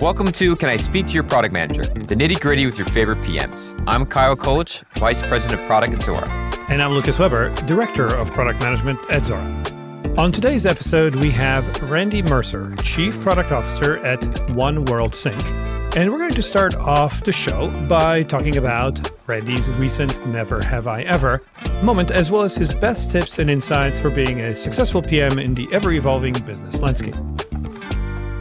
Welcome to Can I Speak to Your Product Manager, the nitty gritty with your favorite PMs. I'm Kyle Kolich, Vice President of Product at Zora. And I'm Lukasz Weber, Director of Product Management at Zora. On today's episode, we have Randy Mercer, Chief Product Officer at 1WorldSync. And we're going to start off the show by talking about Randy's recent Never Have I Ever moment, as well as his best tips and insights for being a successful PM in the ever evolving business landscape.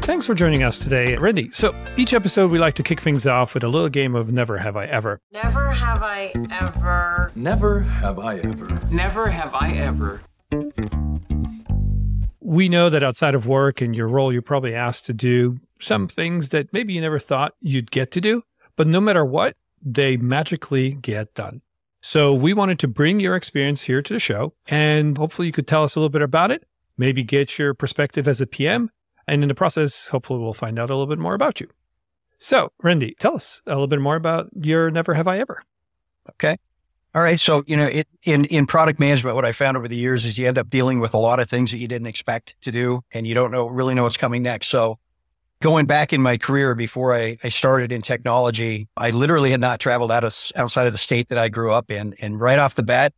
Thanks for joining us today, Randy. So, each episode we like to kick things off with a little game of Never Have I Ever. Never have I ever. Never have I ever. Never have I ever we know that outside of work and your role, you're probably asked to do some things that maybe you never thought you'd get to do, but no matter what, they magically get done. So we wanted to bring your experience here to the show and hopefully you could tell us a little bit about it, maybe get your perspective as a PM. And in the process, hopefully we'll find out a little bit more about you. So, Randy, tell us a little bit more about your Never Have I Ever. Okay. All right. So, you know, it, in, in product management, what I found over the years is you end up dealing with a lot of things that you didn't expect to do and you don't know really know what's coming next. So going back in my career before I, I started in technology, I literally had not traveled out of outside of the state that I grew up in. And right off the bat,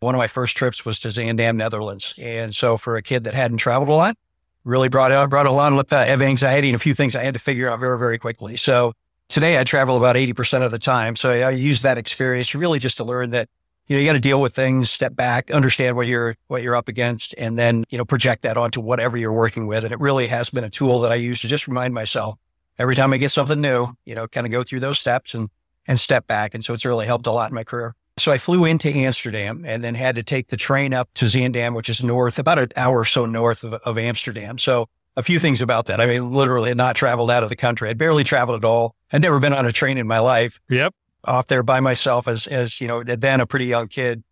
one of my first trips was to Zaandam, Netherlands. And so for a kid that hadn't traveled a lot, really brought out, brought a lot of uh, anxiety and a few things I had to figure out very, very quickly. So today I travel about 80% of the time. So I use that experience really just to learn that, you know, you got to deal with things, step back, understand what you're, what you're up against, and then, you know, project that onto whatever you're working with. And it really has been a tool that I use to just remind myself every time I get something new, you know, kind of go through those steps and, and step back. And so it's really helped a lot in my career. So I flew into Amsterdam and then had to take the train up to Zaandam, which is north, about an hour or so north of, of Amsterdam. So a few things about that. I mean, literally had not traveled out of the country. I'd barely traveled at all. I'd never been on a train in my life. Yep. Off there by myself as, as, you know, then a pretty young kid,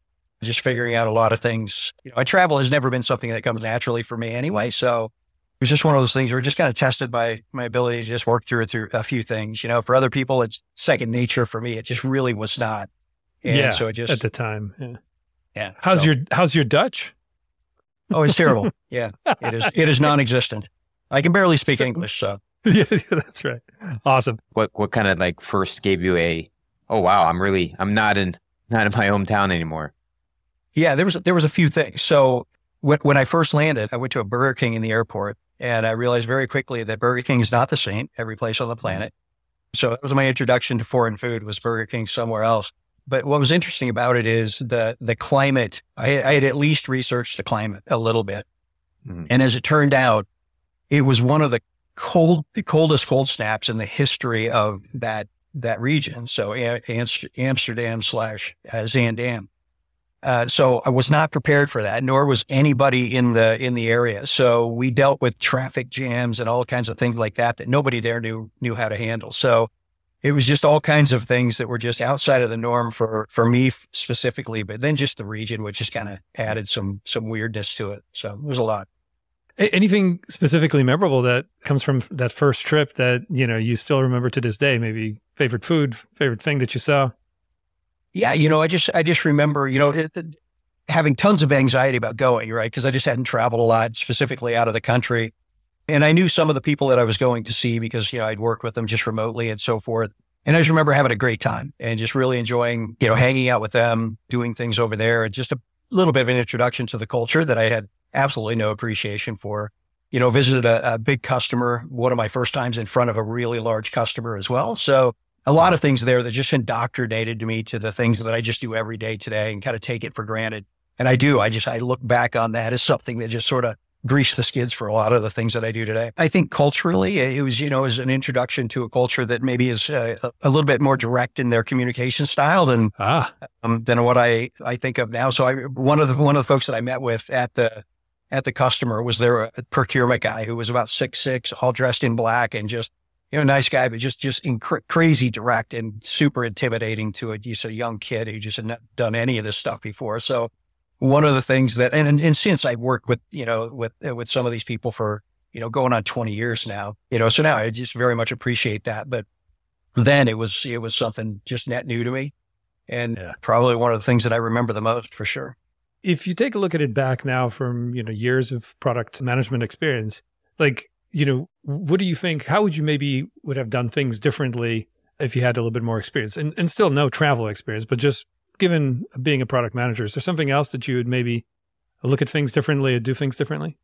just figuring out a lot of things. You know, I travel has never been something that comes naturally for me anyway. So it was just one of those things where just kind of tested by my ability to just work through it through a few things. You know, for other people, it's second nature. For me, it just really was not. And yeah. So it just at the time. Yeah. Yeah. How's so, your How's your Dutch? Oh, it's terrible. yeah, it is. It is non-existent. I can barely speak so, English, so yeah, that's right. Awesome. What what kind of like first gave you a oh wow, I'm really I'm not in not in my hometown anymore. Yeah, there was there was a few things. So when when I first landed, I went to a Burger King in the airport, and I realized very quickly that Burger King is not the same every place on the planet. So that was my introduction to foreign food was Burger King somewhere else. But what was interesting about it is the the climate. I, I had at least researched the climate a little bit, mm-hmm. and as it turned out, it was one of the cold, the coldest cold snaps in the history of that that region. So Amsterdam slash Zaandam. Uh, so I was not prepared for that, nor was anybody in the in the area. So we dealt with traffic jams and all kinds of things like that that nobody there knew knew how to handle. So it was just all kinds of things that were just outside of the norm for for me specifically, but then just the region, which just kind of added some some weirdness to it. So it was a lot. Anything specifically memorable that comes from that first trip that you know you still remember to this day? Maybe favorite food, favorite thing that you saw. Yeah, you know, I just I just remember you know it, it, having tons of anxiety about going right because I just hadn't traveled a lot, specifically out of the country, and I knew some of the people that I was going to see because you know I'd worked with them just remotely and so forth. And I just remember having a great time and just really enjoying you know hanging out with them, doing things over there, and just a little bit of an introduction to the culture that I had absolutely no appreciation for. You know, visited a, a big customer, one of my first times in front of a really large customer as well. So a lot of things there that just indoctrinated me to the things that I just do every day today and kind of take it for granted. And I do. I just, I look back on that as something that just sort of greased the skids for a lot of the things that I do today. I think culturally, it was, you know, as an introduction to a culture that maybe is uh, a little bit more direct in their communication style than, ah. um, than what I, I think of now. So I, one of the, one of the folks that I met with at the, at the customer was there a procurement guy who was about six six, all dressed in black, and just you know nice guy, but just just inc- crazy direct and super intimidating to a just a young kid who just had not done any of this stuff before. So one of the things that and and, and since I've worked with you know with uh, with some of these people for you know going on twenty years now, you know, so now I just very much appreciate that, but then it was it was something just net new to me and yeah. probably one of the things that I remember the most for sure if you take a look at it back now from you know years of product management experience like you know, what do you think? How would you maybe would have done things differently if you had a little bit more experience and, and still no travel experience, but just given being a product manager, is there something else that you would maybe look at things differently or do things differently?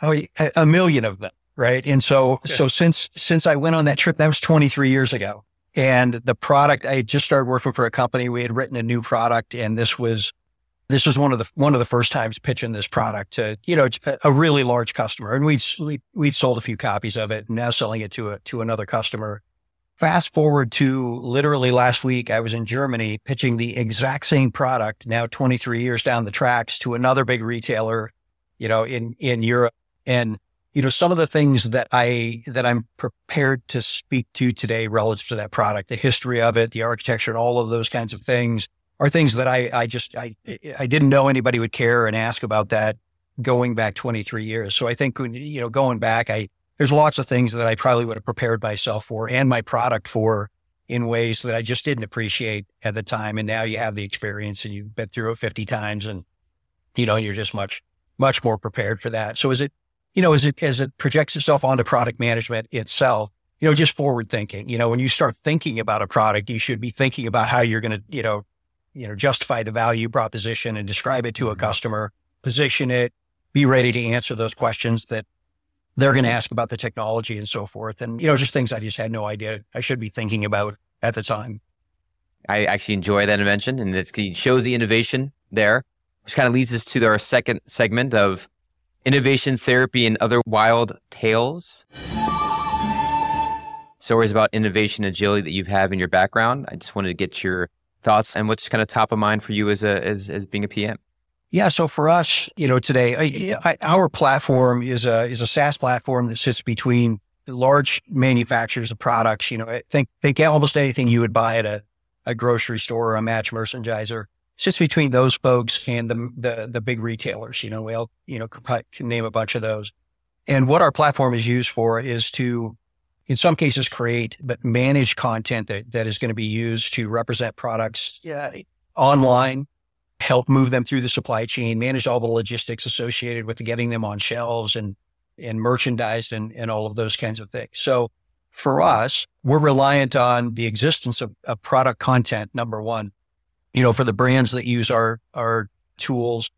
Oh, a million of them. Right. And so, okay. so since, since I went on that trip, that was 23 years ago and the product, I just started working for a company. We had written a new product and this was, this was one of the, one of the first times pitching this product to, you know, a really large customer. And we'd, we'd sold a few copies of it and now selling it to a, to another customer. Fast forward to literally last week, I was in Germany pitching the exact same product now 23 years down the tracks to another big retailer, you know, in, in Europe. And, you know, some of the things that I, that I'm prepared to speak to today relative to that product, the history of it, the architecture and all of those kinds of things are things that I, I just, I, I didn't know anybody would care and ask about that going back 23 years. So I think, you know, going back, I, there's lots of things that I probably would have prepared myself for and my product for in ways that I just didn't appreciate at the time. And now you have the experience and you've been through it 50 times and, you know, you're just much, much more prepared for that. So is it, you know, as it, as it projects itself onto product management itself, you know, just forward thinking, you know, when you start thinking about a product, you should be thinking about how you're going to, you know, you know, justify the value proposition and describe it to a mm-hmm. customer, position it, be ready to answer those questions that they're going to ask about the technology and so forth. And, you know, just things I just had no idea I should be thinking about at the time. I actually enjoy that invention and it shows the innovation there, which kind of leads us to our second segment of innovation therapy and other wild tales. Stories about innovation agility that you have in your background. I just wanted to get your thoughts and what's kind of top of mind for you as a as, as being a PM. Yeah. So for us, you know, today, I, I, our platform is a, is a SaaS platform that sits between large manufacturers of products. You know, I think, think almost anything you would buy at a, a grocery store or a mass merchandiser sits between those folks and the, the, the big retailers. You know, we all, you know, can name a bunch of those. And what our platform is used for is to, in some cases, create, but manage content that, that is going to be used to represent products yeah, online help move them through the supply chain, manage all the logistics associated with getting them on shelves and, and merchandised and, and all of those kinds of things. So for us, we're reliant on the existence of, of product content. Number one, you know, for the brands that use our, our tools,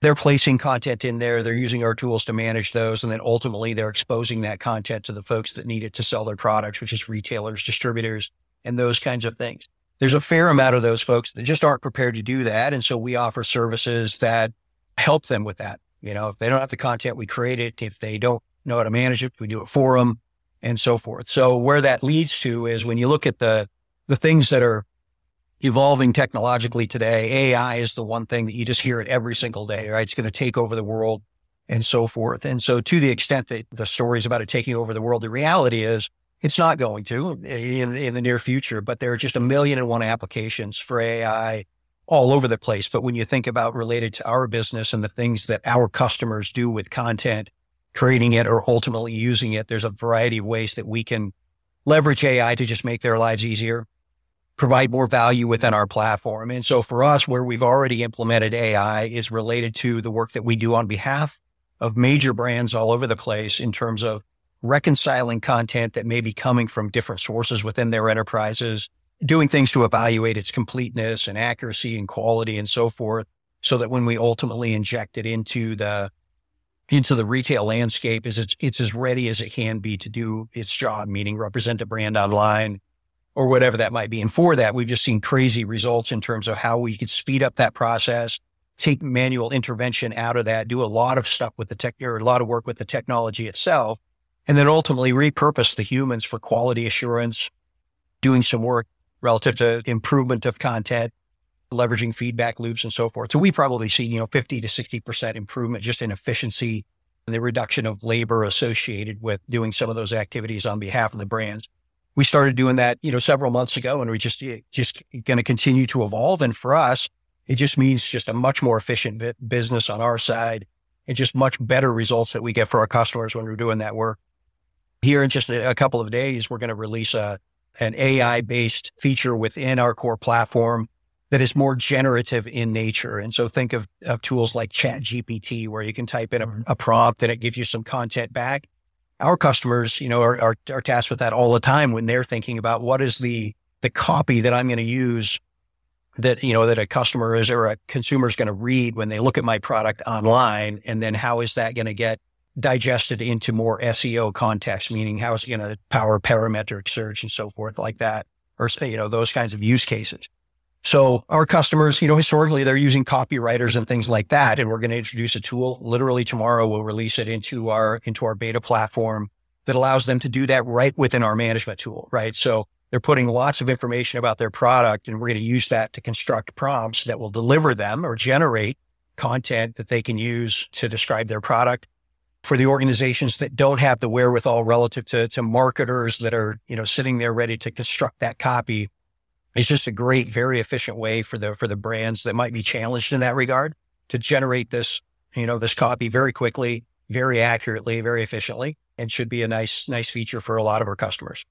they're placing content in there. They're using our tools to manage those. And then ultimately they're exposing that content to the folks that need it to sell their products, which is retailers, distributors, and those kinds of things there's a fair amount of those folks that just aren't prepared to do that. And so we offer services that help them with that. You know, if they don't have the content, we create it. If they don't know how to manage it, we do it for them and so forth. So where that leads to is when you look at the, the things that are evolving technologically today, AI is the one thing that you just hear it every single day, right? It's going to take over the world and so forth. And so to the extent that the stories about it taking over the world, the reality is it's not going to eh, in, in the near future, but there are just a million and one applications for AI all over the place. But when you think about related to our business and the things that our customers do with content, creating it or ultimately using it, there's a variety of ways that we can leverage AI to just make their lives easier, provide more value within our platform. And so for us, where we've already implemented AI is related to the work that we do on behalf of major brands all over the place in terms of reconciling content that may be coming from different sources within their enterprises, doing things to evaluate its completeness and accuracy and quality and so forth. So that when we ultimately inject it into the, into the retail landscape is it's, it's as ready as it can be to do its job, meaning represent a brand online or whatever that might be. And for that, we've just seen crazy results in terms of how we could speed up that process, take manual intervention out of that, do a lot of stuff with the tech or a lot of work with the technology itself and then ultimately repurpose the humans for quality assurance, doing some work relative to improvement of content, leveraging feedback loops and so forth. So we probably see, you know, 50 to 60% improvement just in efficiency and the reduction of labor associated with doing some of those activities on behalf of the brands. We started doing that, you know, several months ago and we just, just going to continue to evolve. And for us, it just means just a much more efficient business on our side and just much better results that we get for our customers when we're doing that work. Here in just a couple of days, we're going to release a, an AI based feature within our core platform that is more generative in nature. And so think of, of tools like ChatGPT, where you can type in a, mm-hmm. a prompt and it gives you some content back. our customers, you know, are, are, are tasked with that all the time when they're thinking about what is the, the copy that I'm going to use that, you know, that a customer is or a consumer is going to read when they look at my product online. And then how is that going to get digested into more SEO context, meaning how is it going to power parametric search and so forth like that, or, you know, those kinds of use cases. So our customers, you know, historically they're using copywriters and things like that. And we're going to introduce a tool literally tomorrow. We'll release it into our, into our beta platform that allows them to do that right within our management tool. Right. So they're putting lots of information about their product and we're going to use that to construct prompts that will deliver them or generate content that they can use to describe their product for the organizations that don't have the wherewithal relative to, to marketers that are, you know, sitting there ready to construct that copy. It's just a great, very efficient way for the, for the brands that might be challenged in that regard to generate this, you know, this copy very quickly, very accurately, very efficiently, and should be a nice, nice feature for a lot of our customers.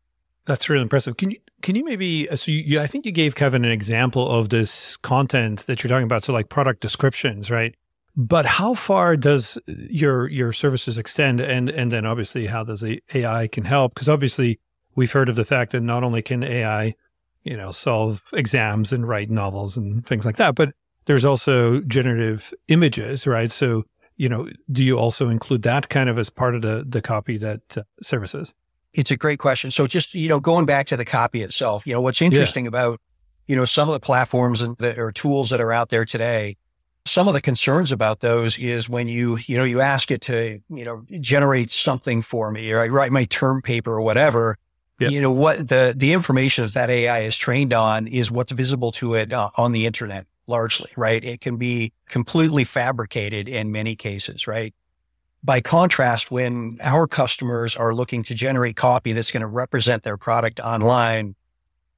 That's really impressive. Can you can you maybe uh, so you, I think you gave Kevin an example of this content that you're talking about, so like product descriptions, right? But how far does your your services extend, and and then obviously how does the AI can help? Because obviously we've heard of the fact that not only can AI, you know, solve exams and write novels and things like that, but there's also generative images, right? So you know, do you also include that kind of as part of the the copy that uh, services? It's a great question. So just, you know, going back to the copy itself, you know, what's interesting yeah. about, you know, some of the platforms and the, or tools that are out there today, some of the concerns about those is when you, you know, you ask it to, you know, generate something for me or I write my term paper or whatever, yeah. you know, what the, the information that AI is trained on is what's visible to it uh, on the internet largely, right? It can be completely fabricated in many cases, right? By contrast, when our customers are looking to generate copy that's going to represent their product online,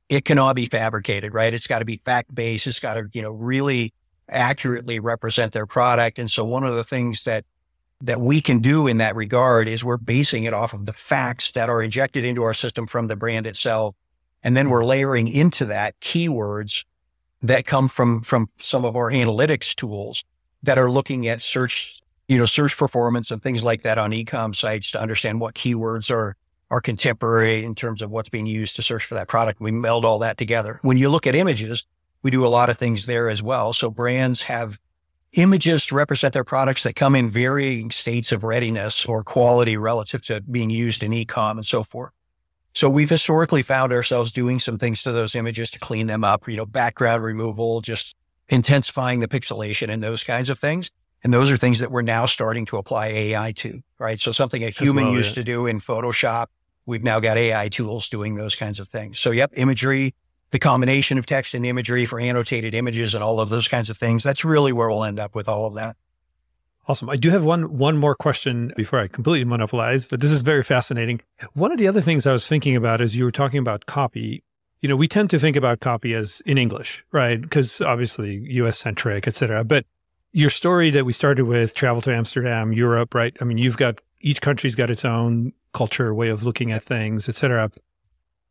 it cannot be fabricated, right? It's got to be fact based. It's got to, you know, really accurately represent their product. And so one of the things that that we can do in that regard is we're basing it off of the facts that are injected into our system from the brand itself. And then we're layering into that keywords that come from, from some of our analytics tools that are looking at search you know, search performance and things like that on ecom sites to understand what keywords are, are contemporary in terms of what's being used to search for that product. We meld all that together. When you look at images, we do a lot of things there as well. So brands have images to represent their products that come in varying states of readiness or quality relative to being used in ecom and so forth. So we've historically found ourselves doing some things to those images to clean them up, you know, background removal, just intensifying the pixelation and those kinds of things. And those are things that we're now starting to apply AI to, right? So something a human well, used yeah. to do in Photoshop, we've now got AI tools doing those kinds of things. So yep, imagery, the combination of text and imagery for annotated images and all of those kinds of things. That's really where we'll end up with all of that. Awesome. I do have one one more question before I completely monopolize, but this is very fascinating. One of the other things I was thinking about as you were talking about copy, you know, we tend to think about copy as in English, right? Because obviously US centric, et cetera. But your story that we started with travel to Amsterdam, Europe, right? I mean, you've got each country's got its own culture, way of looking at things, etc.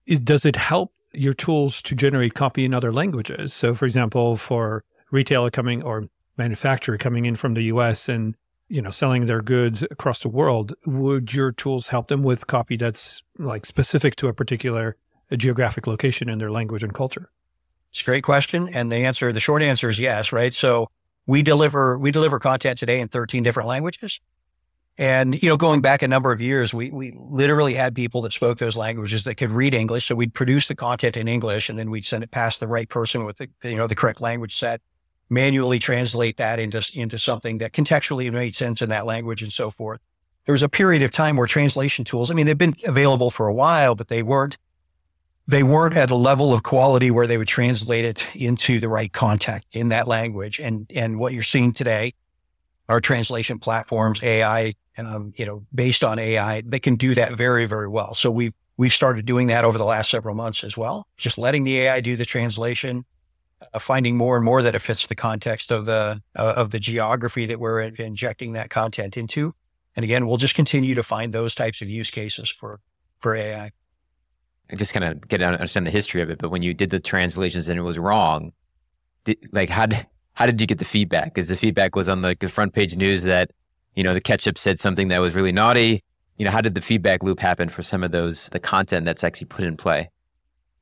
Does it help your tools to generate copy in other languages? So, for example, for retailer coming or manufacturer coming in from the US and you know selling their goods across the world, would your tools help them with copy that's like specific to a particular uh, geographic location in their language and culture? It's a great question, and the answer, the short answer is yes. Right, so we deliver, we deliver content today in 13 different languages. And, you know, going back a number of years, we, we literally had people that spoke those languages that could read English. So we'd produce the content in English and then we'd send it past the right person with the, you know, the correct language set, manually translate that into, into something that contextually made sense in that language and so forth. There was a period of time where translation tools, I mean, they've been available for a while, but they weren't they weren't at a level of quality where they would translate it into the right context in that language. And, and what you're seeing today are translation platforms, AI, um, you know, based on AI, they can do that very, very well. So we've, we've started doing that over the last several months as well. Just letting the AI do the translation, uh, finding more and more that it fits the context of the, uh, of the geography that we're injecting that content into. And again, we'll just continue to find those types of use cases for, for AI. I just kind of get to understand the history of it. But when you did the translations and it was wrong, did, like how how did you get the feedback? Because the feedback was on like the front page news that you know the ketchup said something that was really naughty, you know, how did the feedback loop happen for some of those, the content that's actually put in play?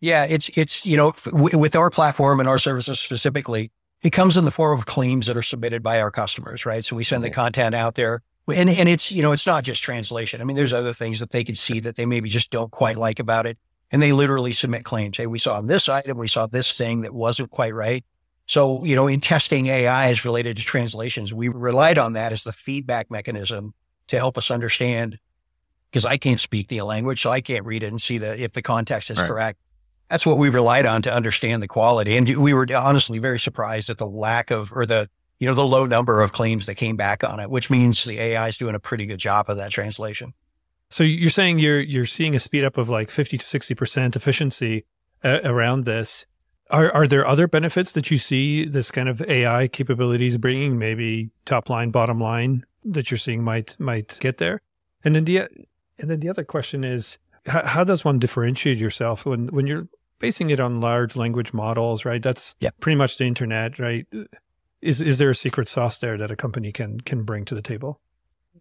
Yeah, it's, it's, you know, w- with our platform and our services specifically, it comes in the form of claims that are submitted by our customers, right? So we send the mm-hmm. content out there and, and it's, you know, it's not just translation. I mean, there's other things that they can see that they maybe just don't quite like about it. And they literally submit claims. Hey, we saw this item, we saw this thing that wasn't quite right. So, you know, in testing AI as related to translations, we relied on that as the feedback mechanism to help us understand because I can't speak the language, so I can't read it and see that if the context is right. correct. That's what we relied on to understand the quality. And we were honestly very surprised at the lack of, or the, you know, the low number of claims that came back on it, which means the AI is doing a pretty good job of that translation. So you're saying you're you're seeing a speed up of like 50 to 60 percent efficiency uh, around this. Are are there other benefits that you see this kind of AI capabilities bringing? Maybe top line, bottom line that you're seeing might might get there. And then the and then the other question is, how, how does one differentiate yourself when when you're basing it on large language models? Right, that's yeah. pretty much the internet. Right, is is there a secret sauce there that a company can can bring to the table?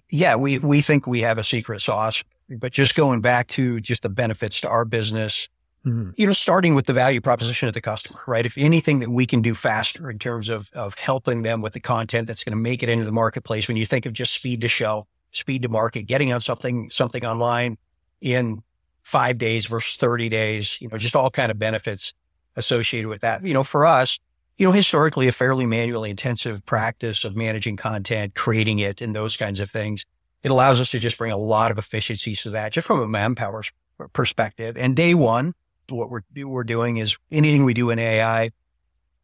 Yeah, we we think we have a secret sauce, but just going back to just the benefits to our business Mm-hmm. You know, starting with the value proposition of the customer, right? If anything that we can do faster in terms of, of helping them with the content that's going to make it into the marketplace, when you think of just speed to show, speed to market, getting on something, something online in five days versus 30 days, you know, just all kind of benefits associated with that. You know, for us, you know, historically a fairly manually intensive practice of managing content, creating it and those kinds of things. It allows us to just bring a lot of efficiencies to that just from a manpower perspective. And day one, what we're, we're doing is anything we do in AI,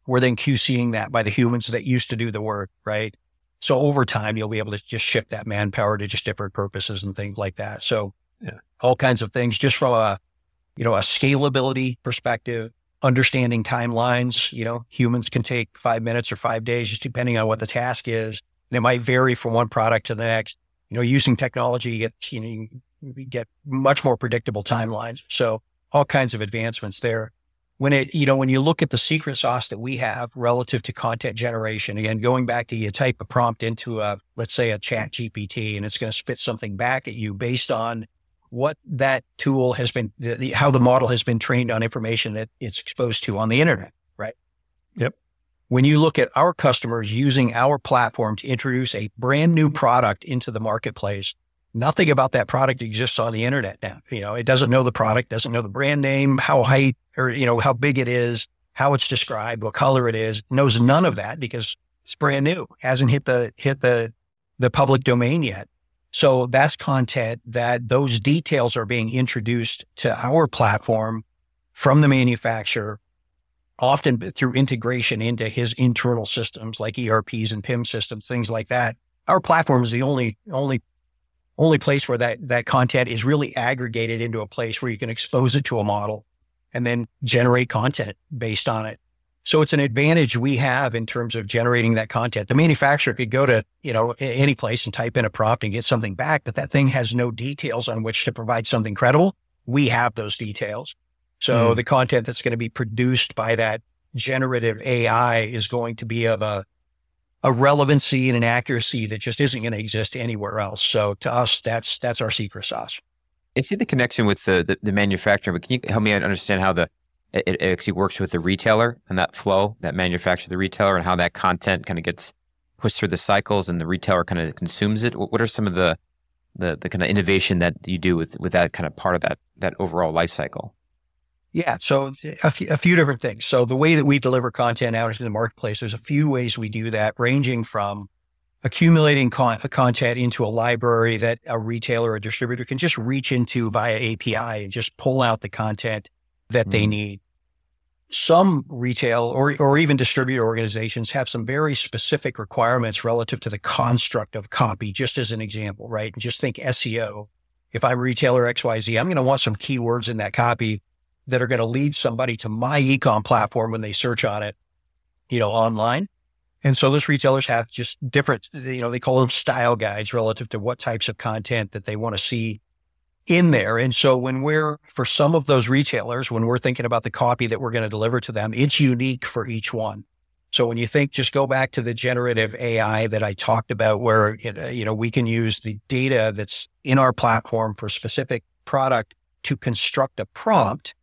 we're then QCing that by the humans that used to do the work, right? So over time, you'll be able to just shift that manpower to just different purposes and things like that. So yeah. all kinds of things just from a, you know, a scalability perspective, understanding timelines, you know, humans can take five minutes or five days, just depending on what the task is. And it might vary from one product to the next. You know, using technology, you get, you, know, you get much more predictable timelines. So all kinds of advancements there. When it, you know, when you look at the secret sauce that we have relative to content generation, again, going back to you type a prompt into a, let's say a ChatGPT and it's going to spit something back at you based on what that tool has been, the, the, how the model has been trained on information that it's exposed to on the internet, right? Yep. When you look at our customers using our platform to introduce a brand new product into the marketplace, nothing about that product exists on the internet now. You know, it doesn't know the product, doesn't know the brand name, how high or, you know, how big it is, how it's described, what color it is, knows none of that because it's brand new, hasn't hit the, hit the, the public domain yet. So that's content that those details are being introduced to our platform from the manufacturer, often through integration into his internal systems like ERPs and PIM systems, things like that. Our platform is the only, only only place where that, that content is really aggregated into a place where you can expose it to a model and then generate content based on it. So it's an advantage we have in terms of generating that content. The manufacturer could go to, you know, any place and type in a prompt and get something back, but that thing has no details on which to provide something credible. We have those details. So mm. the content that's going to be produced by that generative AI is going to be of a a relevancy and an accuracy that just isn't going to exist anywhere else. So to us, that's that's our secret sauce. I see the connection with the, the, the manufacturer, but can you help me understand how the it, it, actually works with the retailer and that flow, that manufacturer, the retailer, and how that content kind of gets pushed through the cycles and the retailer kind of consumes it? What, what are some of the, the the kind of innovation that you do with with that kind of part of that that overall life cycle? Yeah. So a few, a few different things. So the way that we deliver content out into the marketplace, there's a few ways we do that, ranging from accumulating con- content into a library that a retailer or distributor can just reach into via API and just pull out the content that mm-hmm. they need. Some retail or, or even distributor organizations have some very specific requirements relative to the construct of copy, just as an example, right? And just think SEO. If I'm retailer XYZ, I'm going to want some keywords in that copy that are going to lead somebody to my ecom platform when they search on it, you know, online. And so those retailers have just different, you know, they call them style guides relative to what types of content that they want to see in there. And so when we're, for some of those retailers, when we're thinking about the copy that we're going to deliver to them, it's unique for each one. So when you think, just go back to the generative AI that I talked about, where, you know, we can use the data that's in our platform for specific product to construct a prompt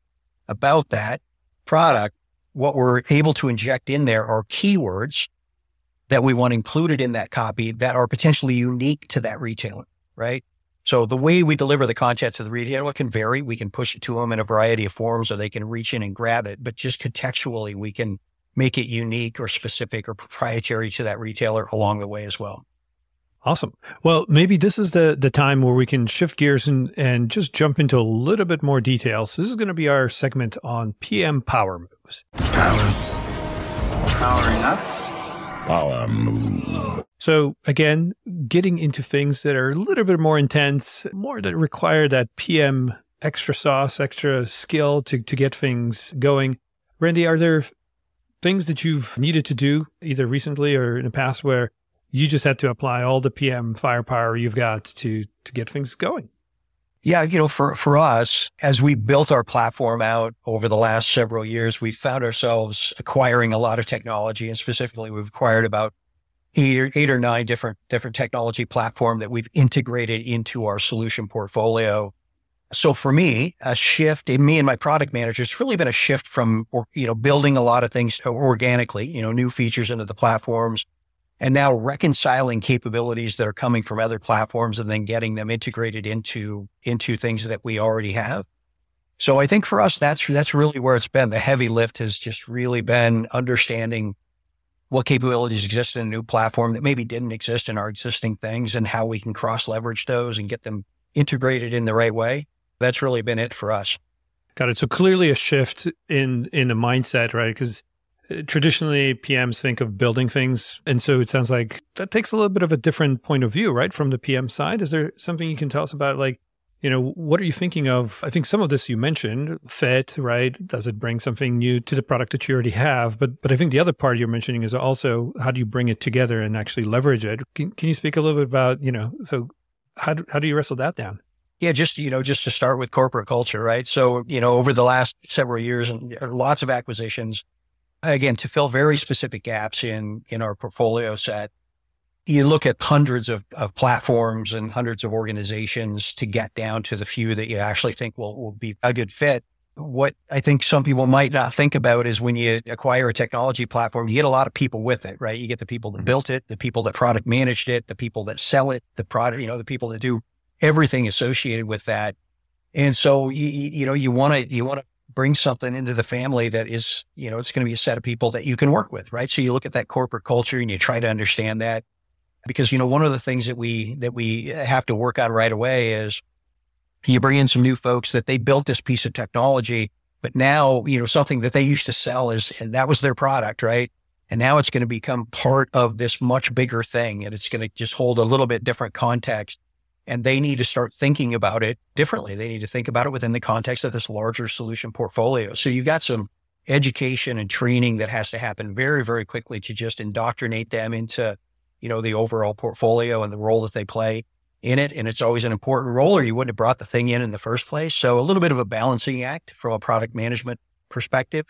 about that product. What we're able to inject in there are keywords that we want included in that copy that are potentially unique to that retailer, right? So the way we deliver the content to the retailer can vary. We can push it to them in a variety of forms or they can reach in and grab it, but just contextually, we can make it unique or specific or proprietary to that retailer along the way as well. Awesome. Well, maybe this is the the time where we can shift gears and and just jump into a little bit more detail. So this is going to be our segment on PM power moves. Power. Powering up. Power move. So again, getting into things that are a little bit more intense, more that require that PM extra sauce, extra skill to to get things going. Randy, are there things that you've needed to do either recently or in the past where you just had to apply all the PM firepower you've got to to get things going. Yeah, you know, for for us, as we built our platform out over the last several years, we found ourselves acquiring a lot of technology, and specifically, we've acquired about eight or, eight or nine different different technology platform that we've integrated into our solution portfolio. So for me, a shift in me and my product manager, it's really been a shift from you know building a lot of things organically, you know, new features into the platforms, and now reconciling capabilities that are coming from other platforms and then getting them integrated into into things that we already have. So I think for us, that's that's really where it's been. The heavy lift has just really been understanding what capabilities exist in a new platform that maybe didn't exist in our existing things and how we can cross leverage those and get them integrated in the right way. That's really been it for us. Got it. So clearly a shift in in the mindset, right? Because traditionally PMs think of building things. And so it sounds like that takes a little bit of a different point of view, right? From the PM side. Is there something you can tell us about like, you know, what are you thinking of? I think some of this you mentioned, fit, right? Does it bring something new to the product that you already have? But but I think the other part you're mentioning is also how do you bring it together and actually leverage it? Can, can you speak a little bit about, you know, so how do, how do you wrestle that down? Yeah, just you know, just to start with corporate culture, right? So you know, over the last several years and uh, lots of acquisitions, again, to fill very specific gaps in, in our portfolio set, you look at hundreds of, of platforms and hundreds of organizations to get down to the few that you actually think will, will be a good fit. What I think some people might not think about is when you acquire a technology platform, you get a lot of people with it, right? You get the people that mm-hmm. built it, the people that product managed it, the people that sell it, the product, you know, the people that do everything associated with that. And so you, you know, you want to, you want to bring something into the family that is, you know, it's going to be a set of people that you can work with, right? So you look at that corporate culture and you try to understand that because, you know, one of the things that we, that we uh, have to work out right away is you bring in some new folks that they built this piece of technology, but now, you know, something that they used to sell is, and that was their product, right? And now it's going to become part of this much bigger thing and it's going to just hold a little bit different context and they need to start thinking about it differently. They need to think about it within the context of this larger solution portfolio. So you've got some education and training that has to happen very, very quickly to just indoctrinate them into, you know, the overall portfolio and the role that they play in it. And it's always an important role or you wouldn't have brought the thing in in the first place. So a little bit of a balancing act from a product management perspective.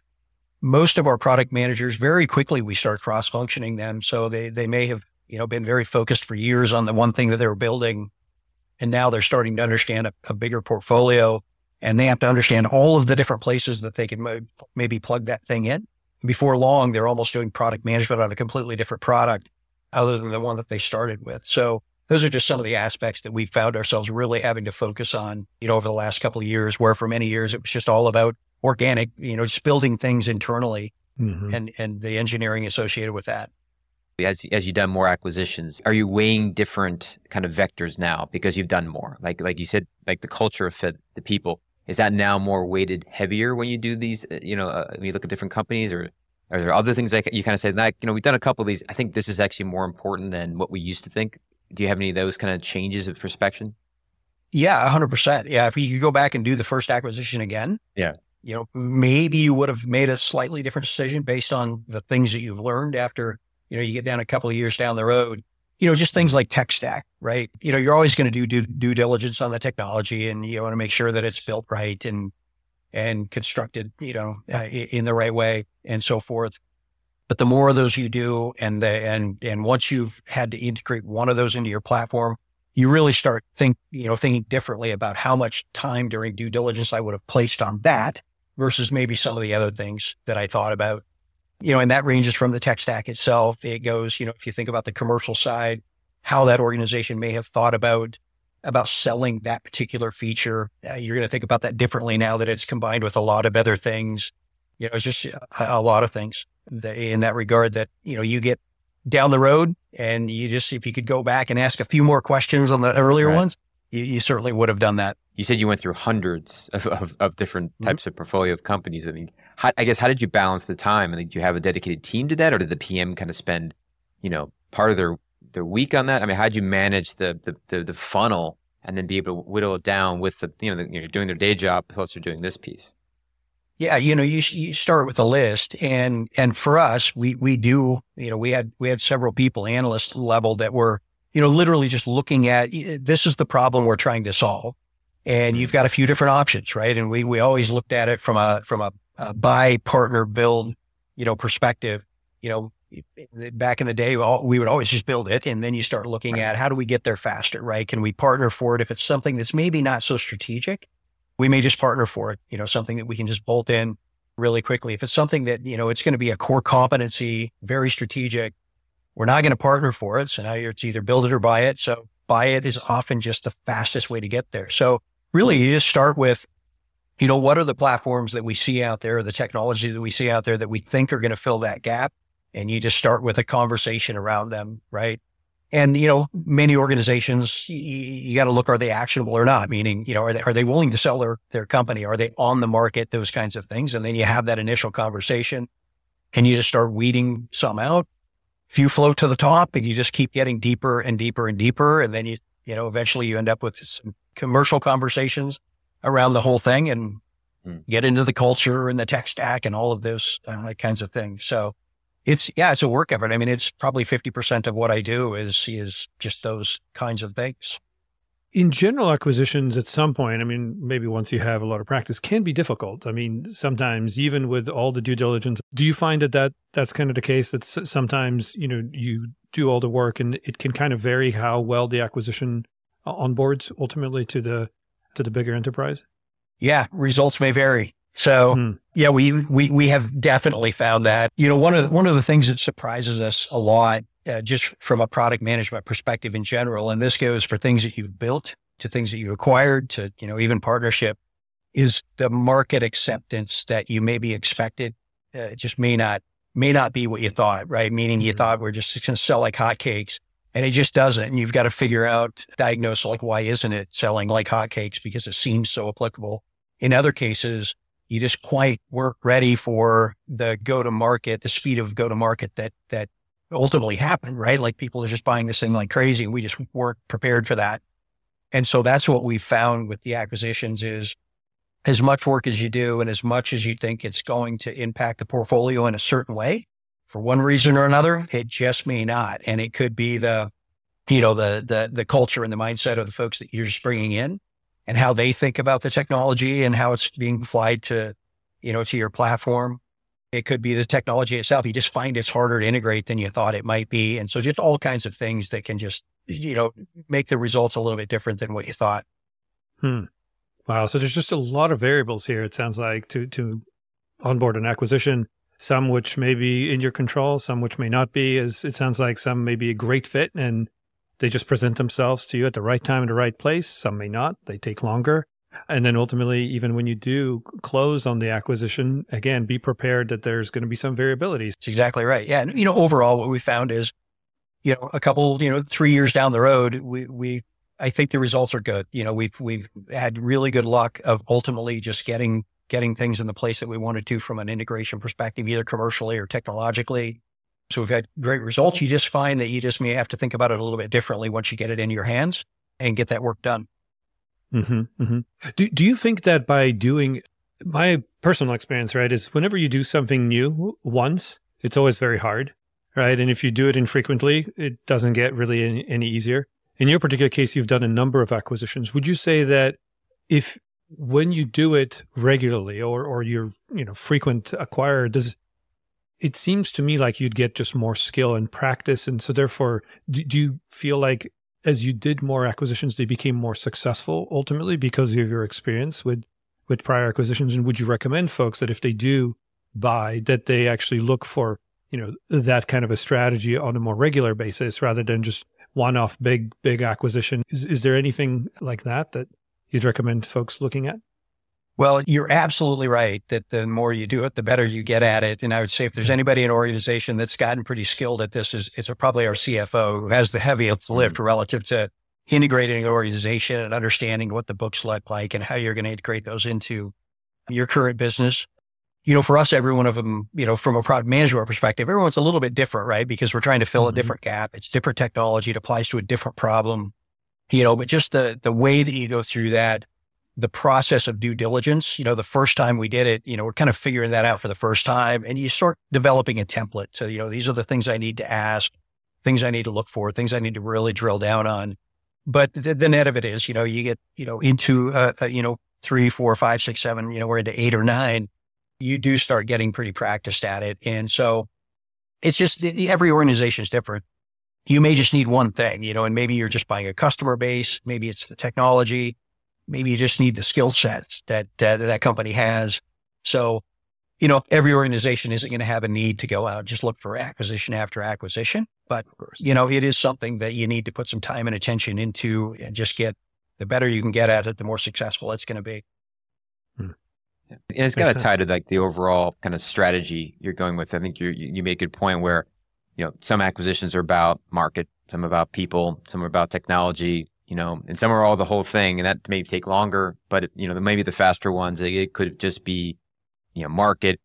Most of our product managers very quickly, we start cross functioning them. So they, they may have, you know, been very focused for years on the one thing that they were building and now they're starting to understand a, a bigger portfolio and they have to understand all of the different places that they can maybe plug that thing in. Before long, they're almost doing product management on a completely different product other than the one that they started with. So those are just some of the aspects that we found ourselves really having to focus on, you know, over the last couple of years, where for many years it was just all about organic, you know, just building things internally mm-hmm. and, and the engineering associated with that as as you've done more acquisitions are you weighing different kind of vectors now because you've done more? Like like you said like the culture of fit the people is that now more weighted heavier when you do these uh, you know uh, when you look at different companies or are there other things like you kind of said like you know we've done a couple of these i think this is actually more important than what we used to think. Do you have any of those kind of changes of perspective yeah 100% yeah if you could go back and do the first acquisition again yeah. you know maybe you would have made a slightly different decision based on the things that you've learned after you know, you get down a couple of years down the road, you know, just things like tech stack, right? You know, you're always going to do due, due diligence on the technology and you want to make sure that it's built right and, and constructed, you know, uh, in the right way and so forth. But the more of those you do, and the and and once you've had to integrate one of those into your platform, you really start think you know thinking differently about how much time during due diligence I would have placed on that versus maybe some of the other things that I thought about. You know, and that ranges from the tech stack itself. It goes, you know, if you think about the commercial side, how that organization may have thought about about selling that particular feature. Uh, you're going to think about that differently now that it's combined with a lot of other things. You know, it's just a, a lot of things that, in that regard that, you know, you get down the road and you just, if you could go back and ask a few more questions on the earlier Right. ones, you, you certainly would have done that. You said you went through hundreds of, of, of different Mhm. types of portfolio of companies. I mean, how, I guess how did you balance the time? I mean, do you have a dedicated team to that, or did the PM kind of spend, you know, part of their their week on that? I mean, how did you manage the the, the, the funnel and then be able to whittle it down with the you know the, you're doing their day job plus you're doing this piece? Yeah, you know, you you start with a list, and and for us, we we do, you know, we had we had several people, analyst level, that were, you know, literally just looking at this is the problem we're trying to solve, and you've mm-hmm. got a few different options, right? And we we always looked at it from a from a, a buy partner build, you know, perspective. You know, back in the day, we would always just build it, and then you start looking Right. at how do we get there faster, right? Can we partner for it if it's something that's maybe not so strategic? we may just partner for it, you know, something that we can just bolt in really quickly. If it's something that, you know, it's going to be a core competency, very strategic, we're not going to partner for it. So now you're, it's either build it or buy it. So buy it is often just the fastest way to get there. So really you just start with, you know, what are the platforms that we see out there, the technology that we see out there that we think are going to fill that gap? And you just start with a conversation around them, right? And, you know, many organizations, y- y- you got to look, are they actionable or not? Meaning, you know, are they, are they willing to sell their, their company? Are they on the market? Those kinds of things. And then you have that initial conversation and you just start weeding some out. Few float to the top and you just keep getting deeper and deeper and deeper. And then you, you know, eventually you end up with some commercial conversations around the whole thing and Hmm. get into the culture and the tech stack and all of those uh, kinds of things. So, it's yeah, it's a work effort. I mean, it's probably fifty percent of what I do is is just those kinds of things. In general acquisitions at some point i mean maybe once you have a lot of practice can be difficult i mean sometimes even with all the due diligence do you find that, that that's kind of the case that sometimes you know you do all the work and it can kind of vary how well the acquisition uh, onboards ultimately to the to the bigger enterprise Yeah, results may vary. So Hmm. yeah, we we we have definitely found that. You know, one of the, one of the things that surprises us a lot, uh, just from a product management perspective in general, and this goes for things that you've built to things that you acquired to you know even partnership, is the market acceptance that you maybe expected uh, just may not may not be what you thought. Right? Meaning you Mhm. thought we're just going to sell like hotcakes. And it just doesn't. And you've got to figure out, diagnose like, why isn't it selling like hotcakes? Because it seems so applicable. In other cases, you just quite weren't ready for the go to market, the speed of go to market that, that ultimately happened, right? Like people are just buying this thing like crazy. We just weren't prepared for that. And so that's what we found with the acquisitions is as much work as you do and as much as you think it's going to impact the portfolio in a certain way, for one reason or another, it just may not. And it could be the, you know, the, the, the culture and the mindset of the folks that you're just bringing in and how they think about the technology and how it's being applied to, you know, to your platform. It could be the technology itself. You just find it's harder to integrate than you thought it might be. And so just all kinds of things that can just, you know, make the results a little bit different than what you thought. Hmm. Wow. So there's just a lot of variables here. It sounds like to to onboard an acquisition, some which may be in your control, some which may not be. As it sounds like some may be a great fit and they just present themselves to you at the right time in the right place. Some may not. They take longer. And then ultimately, even when you do close on the acquisition, again, be prepared that there's going to be some variabilities. That's exactly right. Yeah. And, you know, overall, what we found is, you know, a couple, you know, three years down the road, we, we, I think the results are good. You know, we've, we've had really good luck of ultimately just getting, getting things in the place that we wanted to from an integration perspective, either commercially or technologically. So we've had great results. You just find that you just may have to think about it a little bit differently once you get it in your hands and get that work done. Hmm hmm Do Do you think that by doing my personal experience, right, is whenever you do something new once, it's always very hard, right? And if you do it infrequently, it doesn't get really any, any easier. In your particular case, you've done a number of acquisitions. Would you say that if when you do it regularly or or you're you know frequent acquirer, does it seems to me like you'd get just more skill and practice. And so, therefore, do, do you feel like as you did more acquisitions, they became more successful ultimately because of your experience with with prior acquisitions? And would you recommend folks that if they do buy, that they actually look for you know that kind of a strategy on a more regular basis rather than just one-off big big acquisition? Is is there anything like that that you'd recommend folks looking at? Well, you're absolutely right that the more you do it, the better you get at it. And I would say if there's anybody in an organization that's gotten pretty skilled at this, is it's probably our CFO who has the heaviest lift mm-hmm. relative to integrating an organization and understanding what the books look like and how you're going to integrate those into your current business. You know, for us, every one of them, you know, from a product management perspective, everyone's a little bit different, right? Because we're trying to fill mm-hmm. a different gap. It's different technology. It applies to a different problem, you know, but just the, the way that you go through that, the process of due diligence. You know, the first time we did it, you know, we're kind of figuring that out for the first time and you start developing a template. So, you know, these are the things I need to ask, things I need to look for, things I need to really drill down on. But the, the net of it is, you know, you get, you know, into, uh, uh, you know, three, four, five, six, seven, you know, we're into eight or nine. You do start getting pretty practiced at it. And so it's just every organization is different. You may just need one thing, you know, and maybe you're just buying a customer base. Maybe it's the technology maybe you just need the skill sets that, that that company has. So, you know, every organization isn't going to have a need to go out just look for acquisition after acquisition, but you know, it is something that you need to put some time and attention into and just get the better you can get at it, the more successful it's going to be. Hmm. Yeah. And it's kind of tied to like the overall kind of strategy you're going with. I think you you made a good point where, you know, some acquisitions are about market, some about people, some are about technology, you know, and some are all the whole thing, and that may take longer. But you know, maybe the faster ones, it could just be, you know, market,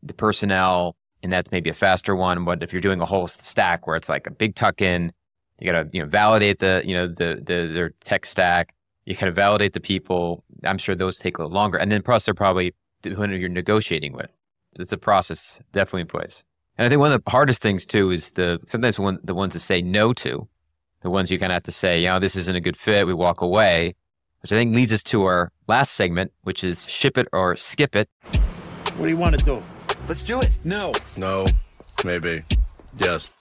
the personnel, and that's maybe a faster one. But if you're doing a whole stack where it's like a big tuck in, you got to you know validate the you know the the their tech stack. You kind of validate the people. I'm sure those take a little longer, and then plus they're probably who you're negotiating with. It's a process definitely in place. And I think one of the hardest things too is the sometimes one the ones to say no to the ones you kind of have to say, you know, this isn't a good fit. We walk away, which I think leads us to our last segment, which is ship it or skip it. What do you want to do? Let's do it. No. No. Maybe. Yes.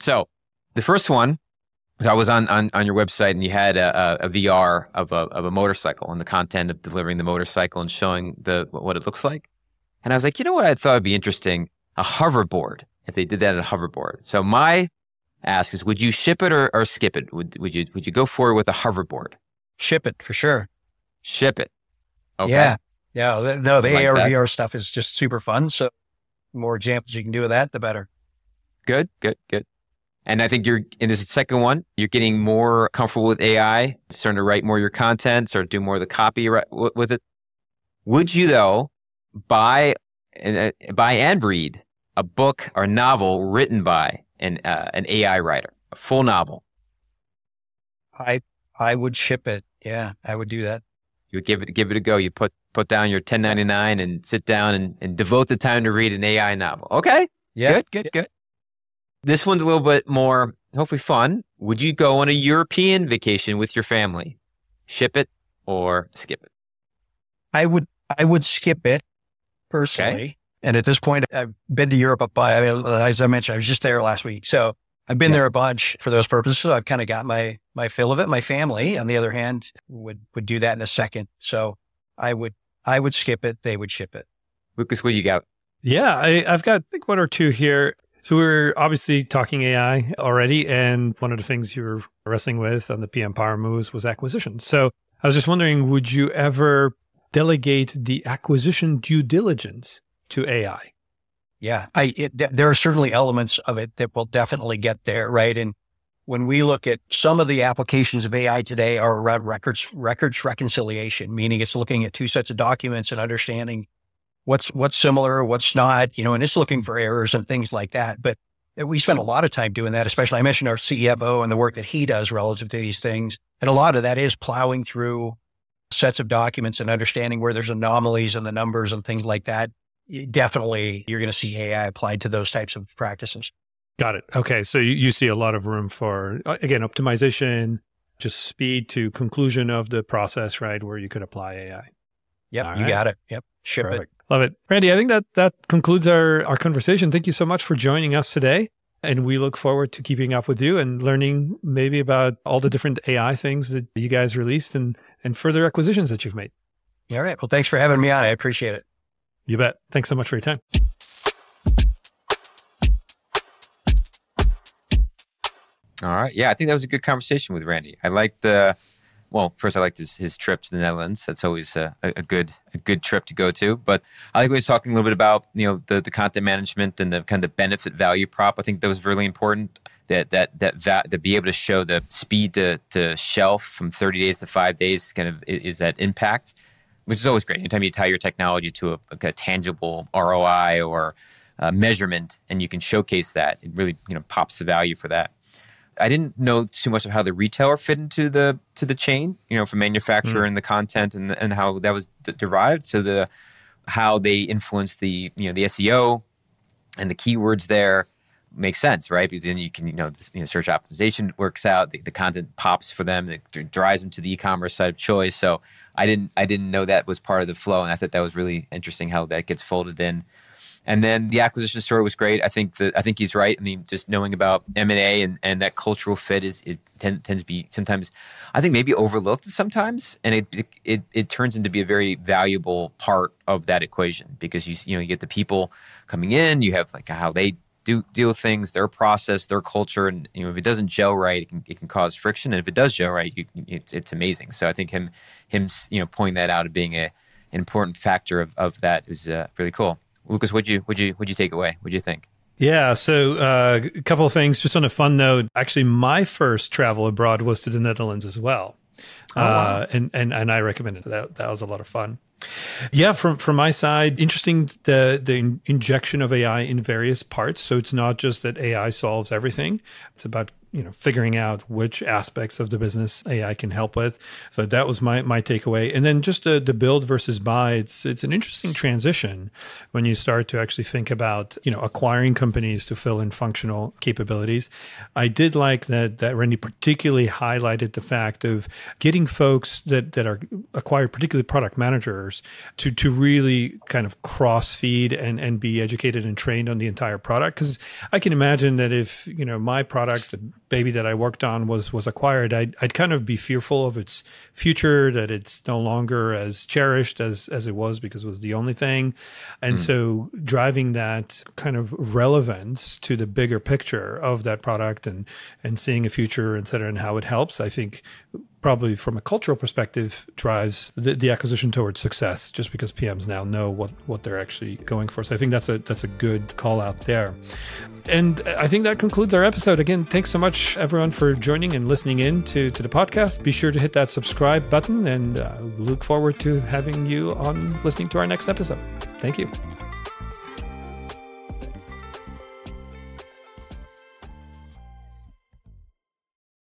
So the first one, I was on, on, on your website and you had a, a, a VR of a, of a motorcycle and the content of delivering the motorcycle and showing the what it looks like. And I was like, you know what I thought would be interesting? A hoverboard, if they did that in a hoverboard. So my ask is, would you ship it or, or skip it? Would, would you would you go forward with a hoverboard? Ship it for sure. Ship it. Okay. Yeah. Yeah. No, the like AR VR stuff is just super fun. So the more examples you can do of that, the better. Good, good, good. And I think you're in this second one, you're getting more comfortable with AI, starting to write more of your content, start to do more of the copy with it. Would you though buy and uh, buy and read a book or novel written by an uh, an AI writer, a full novel? I I would ship it. Yeah, I would do that. You would give it give it a go. You put put down your 1099 and sit down and, and devote the time to read an AI novel. Okay. Yeah. Good, good, yeah. good. This one's a little bit more hopefully fun. Would you go on a European vacation with your family? Ship it or skip it? I would I would skip it personally. Okay. And at this point, I've been to Europe up by, I mean, as I mentioned, I was just there last week. So I've been yeah. there a bunch for those purposes. So I've kind of got my, my fill of it. My family, on the other hand, would, would do that in a second. So I would, I would skip it. They would ship it. Lukasz, what do you got? Yeah, I, I've got I think one or two here. So we are obviously talking AI already, and one of the things you were wrestling with on the PM Power moves was acquisition. So I was just wondering, would you ever delegate the acquisition due diligence to AI. Yeah, I, it, there are certainly elements of it that will definitely get there, right? And when we look at some of the applications of AI today are around records, records reconciliation, meaning it's looking at two sets of documents and understanding what's, what's similar, what's not, you know, and it's looking for errors and things like that. But we spend a lot of time doing that, especially I mentioned our CFO and the work that he does relative to these things. And a lot of that is plowing through sets of documents and understanding where there's anomalies in the numbers and things like that definitely you're going to see AI applied to those types of practices. Got it. Okay. So you, you see a lot of room for, uh, again, optimization, just speed to conclusion of the process, right? Where you could apply AI. Yep. All you right. got it. Yep. Ship Perfect. it. Love it. Randy, I think that that concludes our, our conversation. Thank you so much for joining us today. And we look forward to keeping up with you and learning maybe about all the different AI things that you guys released and, and further acquisitions that you've made. All right. Well, thanks for having me on. I appreciate it. You bet. Thanks so much for your time. All right. Yeah, I think that was a good conversation with Randy. I like the well, first I liked his, his trip to the Netherlands. That's always a, a, good a good trip to go to. But I think we was talking a little bit about you know the, the content management and the kind of the benefit value prop. I think that was really important. That that that va- to be able to show the speed to, to shelf from 30 days to five days kind of is, is that impact, which is always great. Anytime you tie your technology to a, a, a tangible ROI or measurement, and you can showcase that, it really you know pops the value for that. I didn't know too much of how the retailer fit into the to the chain, you know, from manufacturer mm. and the content and and how that was d- derived to the how they influence the you know the SEO and the keywords there makes sense, right? Because then you can you know, this, you know search optimization works out, the, the content pops for them, it drives them to the e-commerce side of choice. So I didn't I didn't know that was part of the flow, and I thought that was really interesting how that gets folded in. And then the acquisition story was great. I think that I think he's right. I mean, just knowing about M and A and and that cultural fit is it tend, tends to be sometimes, I think maybe overlooked sometimes, and it, it it turns into be a very valuable part of that equation because you you know you get the people coming in, you have like how they do deal with things, their process, their culture, and you know if it doesn't gel right, it can it can cause friction, and if it does gel right, you, it's it's amazing. So I think him him you know pointing that out as being a an important factor of, of that is uh, really cool. Lukasz, would you would you would you take away? What'd you think? Yeah, so uh, a couple of things. Just on a fun note, actually, my first travel abroad was to the Netherlands as well, oh, wow. uh, and and and I recommend it. That that was a lot of fun. Yeah, from from my side, interesting the the injection of AI in various parts. So it's not just that AI solves everything; it's about you know figuring out which aspects of the business AI can help with. So that was my my takeaway. And then just the, the build versus buy. It's it's an interesting transition when you start to actually think about you know acquiring companies to fill in functional capabilities. I did like that that Randy particularly highlighted the fact of getting folks that that are acquired, particularly product managers, to to really kind of cross feed and and be educated and trained on the entire product. Because I can imagine that if you know my product baby that I worked on was was acquired, I'd, I'd kind of be fearful of its future, that it's no longer as cherished as as it was because it was the only thing, and mm. so driving that kind of relevance to the bigger picture of that product and and seeing a future, et cetera, and how it helps, I think probably from a cultural perspective drives the, the, acquisition towards success just because PMs now know what what they're actually going for. So I think that's a that's a good call out there. And I think that concludes our episode. Again, thanks so much everyone for joining and listening in to, to the podcast. Be sure to hit that subscribe button and uh, look forward to having you on listening to our next episode. Thank you.